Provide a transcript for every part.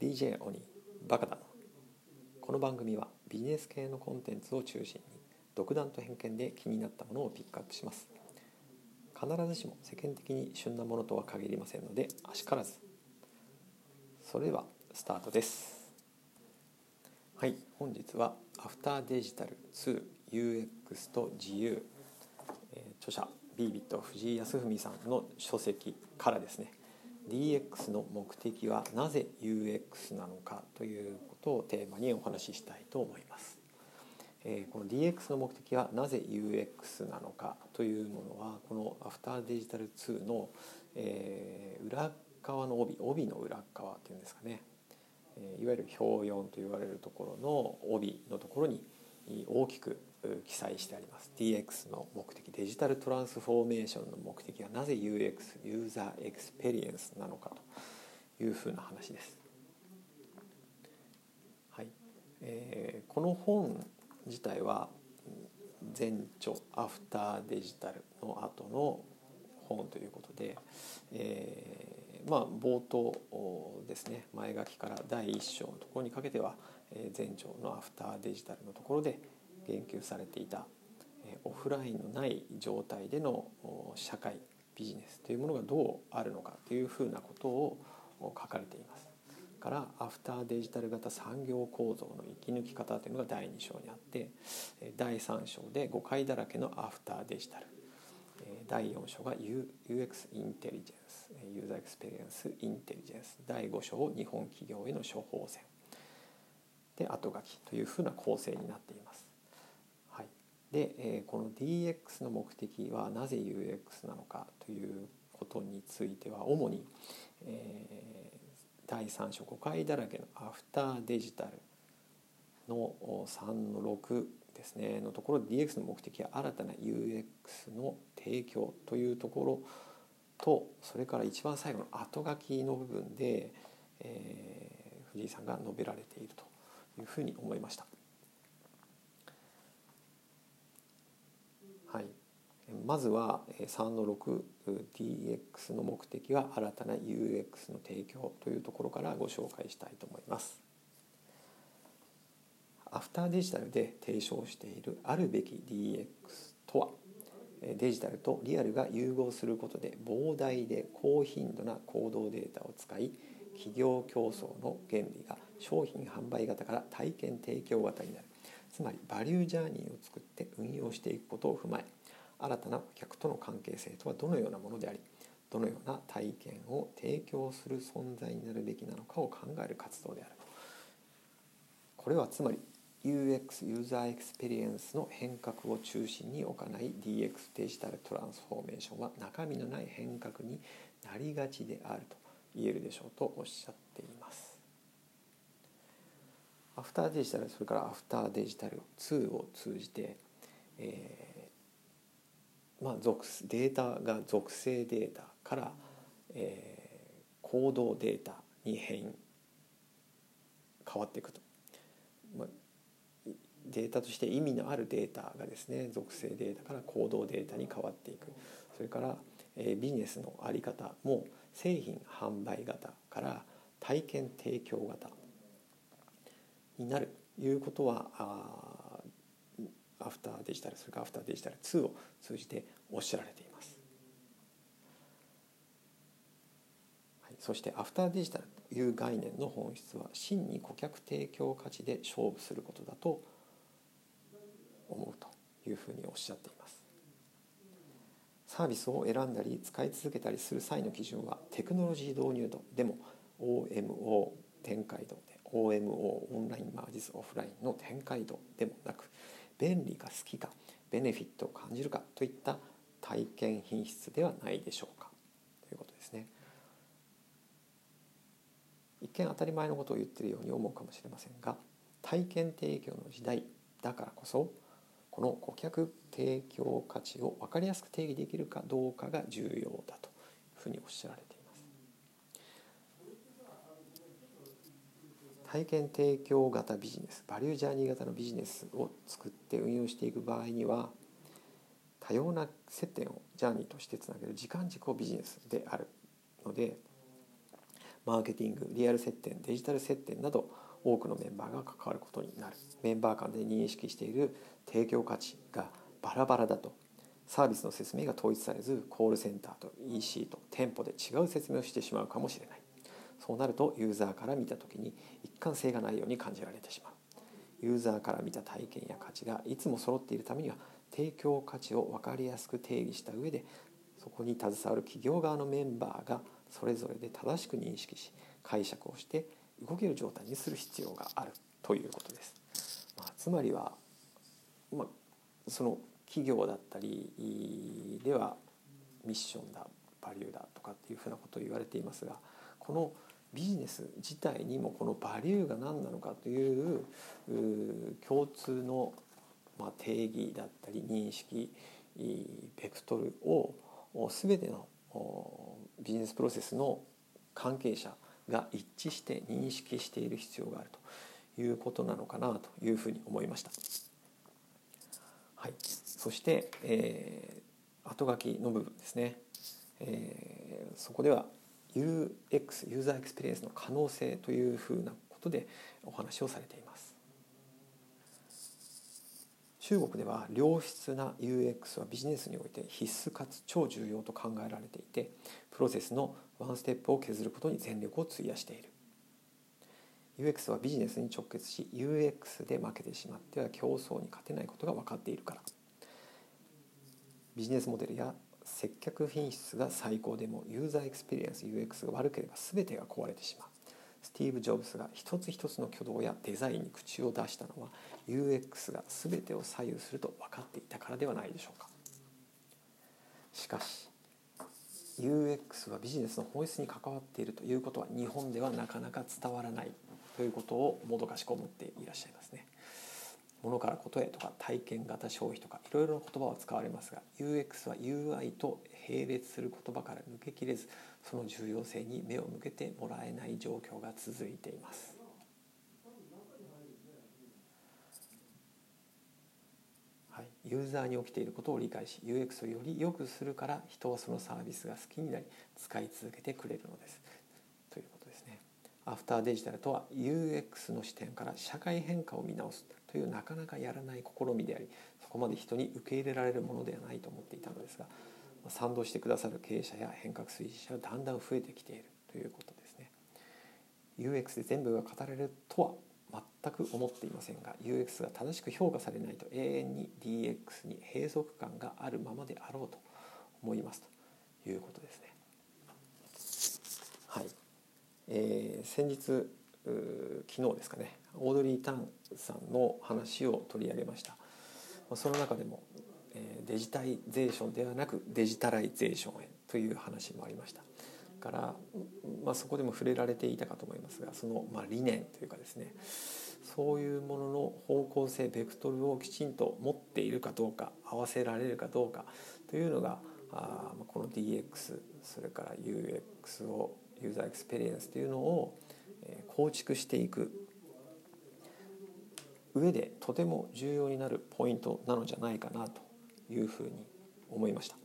BJ 鬼バカだのこの番組はビジネス系のコンテンツを中心に独断と偏見で気になったものをピックアップします。必ずしも世間的に旬なものとは限りませんのであしからず。それではスタートです。はい本日はアフターデジタル 2UX と自由、えー、著者ビービット藤井康文さんの書籍からですね。DX の目的はなぜ UX なのかということをテーマにお話ししたいと思います。えー、この DX の目的はなぜ UX なのかというものはこのアフターデジタル2の、えー、裏側の帯帯の裏側っていうんですかね、えー、いわゆる表4と言われるところの帯のところに大きく記載してあります DX の目的デジタルトランスフォーメーションの目的はなぜ UX ユーザーエクスペリエンスなのかというふうな話です。はいえー、この本自体は前著アフターデジタルの後の本ということで、えー、まあ冒頭ですね前書きから第1章のところにかけては前著のアフターデジタルのところで言及されていたオフラインのない状態での社会ビジネスというものがどうあるのかというふうなことを書かれています。からアフターデジタル型産業構造の生き抜き方というのが第2章にあって第3章で誤解だらけのアフターデジタル第4章が UX インテリジェンスユーザーエクスペリエンスインテリジェンス第5章日本企業への処方箋で後書きというふうな構成になっています。で、えこの DX の目的はなぜ UX なのかということについては主に、え第3章誤解だらけのアフターデジタルの3の6ですねのところで DX の目的は新たな UX の提供というところとそれから一番最後の後書きの部分で、えー、藤井さんが述べられているというふうに思いました。はい。まずは3の 6DX の目的は新たな UX の提供というところからご紹介したいと思います。アフターデジタルで提唱しているあるべき DX とは？デジタルとリアルが融合することで膨大で高頻度な行動データを使い企業競争の原理が商品販売型から体験提供型になる。つまりバリュージャーニーを作って運用していくことを踏まえ新たな顧客との関係性とはどのようなものでありどのような体験を提供する存在になるべきなのかを考える活動である。これはつまり UX ユーザーエクスペリエンスの変革を中心に行い DX デジタルトランスフォーメーションは中身のない変革になりがちであると言えるでしょうとおっしゃっています。アフターデジタルそれからアフターデジタル2を通じて、えーまあ、属データが属性データから、えー、行動データに変変わっていくと、まあ、データとして意味のあるデータがですね属性データから行動データに変わっていく。それから、えー、ビジネスの在り方も製品販売型から体験提供型になるということはアフターデジタルそれからアフターデジタル2を通じておっしゃられています。はい、そしてアフターデジタルという概念の本質は真に顧客提供価値で勝負することだと思うというふうにおっしゃっています。サービスを選んだり使い続けたりする際の基準はテクノロジー導入度でも OMO 展開度 OMO オンラインマージスオフラインの展開度でもなく便利か好きかベネフィットを感じるかといった体験品質ではないでしょうかということですね。一見当たり前のことを言ってるように思うかもしれませんが体験提供の時代だからこそこの顧客提供価値を分かりやすく定義できるかどうかが重要だというふうにおっしゃられています。体験提供型ビジネスバリュージャーニー型のビジネスを作って運用していく場合には多様な接点をジャーニーとしてつなげる時間軸ビジネスであるのでマーケティングリアル接点デジタル接点など多くのメンバーが関わることになる。メンバー間で認識している提供価値がバラバラだとサービスの説明が統一されずコールセンターと EC と店舗で違う説明をしてしまうかもしれない。そうなるとユーザーから見た時に一貫性がないように感じられてしまうユーザーから見た体験や価値がいつも揃っているためには提供価値を分かりやすく定義した上でそこに携わる企業側のメンバーがそれぞれで正しく認識し解釈をして動ける状態にする必要があるということです。まあ、つまりは、まあ、その企業だったりではミッションだバリューだとかっていうふうなことを言われていますがこのビジネス自体にもこのバリューが何なのかという共通のま定義だったり認識ベクトルを全てのビジネスプロセスの関係者が一致して認識している必要があるということなのかなというふうに思いました。はい、そして、えー、後書きの部分ですね、えー、そこでは UX ユーザーエクスペリエンスの可能性というふうなことでお話をされています。中国では良質な UX はビジネスにおいて必須かつ超重要と考えられていてプロセスのワンステップを削ることに全力を費やしている。UX はビジネスに直結し UX で負けてしまっては競争に勝てないことが分かっているから。ビジネスモデルや接客品質が最高でもユーザーエクスペリエンス UX が悪ければ全てが壊れてしまうスティーブ・ジョブズが一つ一つの挙動やデザインに口を出したのは UX が全てを左右すると分かっていたからではないでしょうかしかし UX はビジネスの本質に関わっているということは日本ではなかなか伝わらないということをもどかしく思っていらっしゃいますね。ものからことへとか体験型消費とかいろいろな言葉を使われますが UX は UI と並列する言葉から抜けきれずその重要性に目を向けてもらえない状況が続いています。はい、ユーザーに起きていることを理解し UX をより良くするから人はそのサービスが好きになり使い続けてくれるのですということですね。アフターデジタルとは UX の視点から社会変化を見直すというなかなかやらない試みでありそこまで人に受け入れられるものではないと思っていたのですが賛同してくださる経営者や変革推進者がだんだん増えてきているということですね。UX で全部が語れるとは全く思っていませんが UX が正しく評価されないと永遠に DX に閉塞感があるままであろうと思いますということですね。はい、えー、先日昨日ですかね。オードリー・タンさんの話を取り上げました。その中でもデジタイゼーションではなくデジタライゼーションへという話もありました。から、まあ、そこでも触れられていたかと思いますがその、まあ、理念というかですね。そういうものの方向性ベクトルをきちんと持っているかどうか合わせられるかどうかというのがあこの DX それから UX をユーザーエクスペリエンスというのを構築していく上でとても重要になるポイントなのじゃないかなというふうに思いました。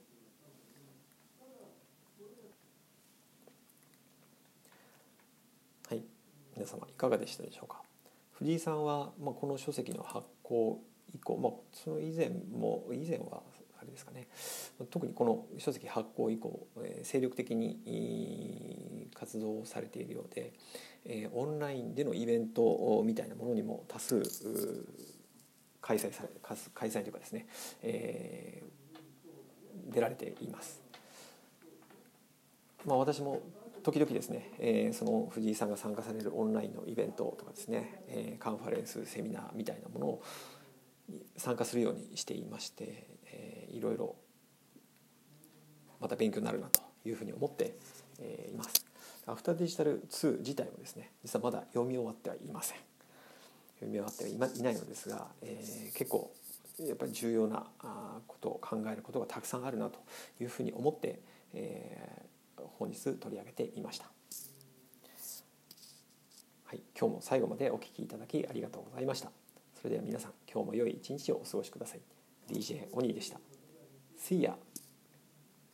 はい、皆様いかがでしたでしょうか？藤井さんは、まあ、この書籍の発行以降、まあ、その以前も以前はですかね特にこの書籍発行以降、精力的に活動されているようで、オンラインでのイベントみたいなものにも多数開催され開催というかですね、えー、出られています。まあ、私も時々ですね、えー、その藤井さんが参加されるオンラインのイベントとかですね、えー、カンファレンスセミナーみたいなものを参加するようにしていまして、いろいろまた勉強になるなというふうに思って、えー、います。アフターデジタル2自体もですね実はまだ読み終わってはいません読み終わってはいないのですが、えー、結構やっぱり重要なことを考えることがたくさんあるなというふうに思って、えー、本日取り上げてみました。はい、今日も最後までお聴きいただきありがとうございました。それでは皆さん今日も良い一日をお過ごしください。DJ オニーでした。sida.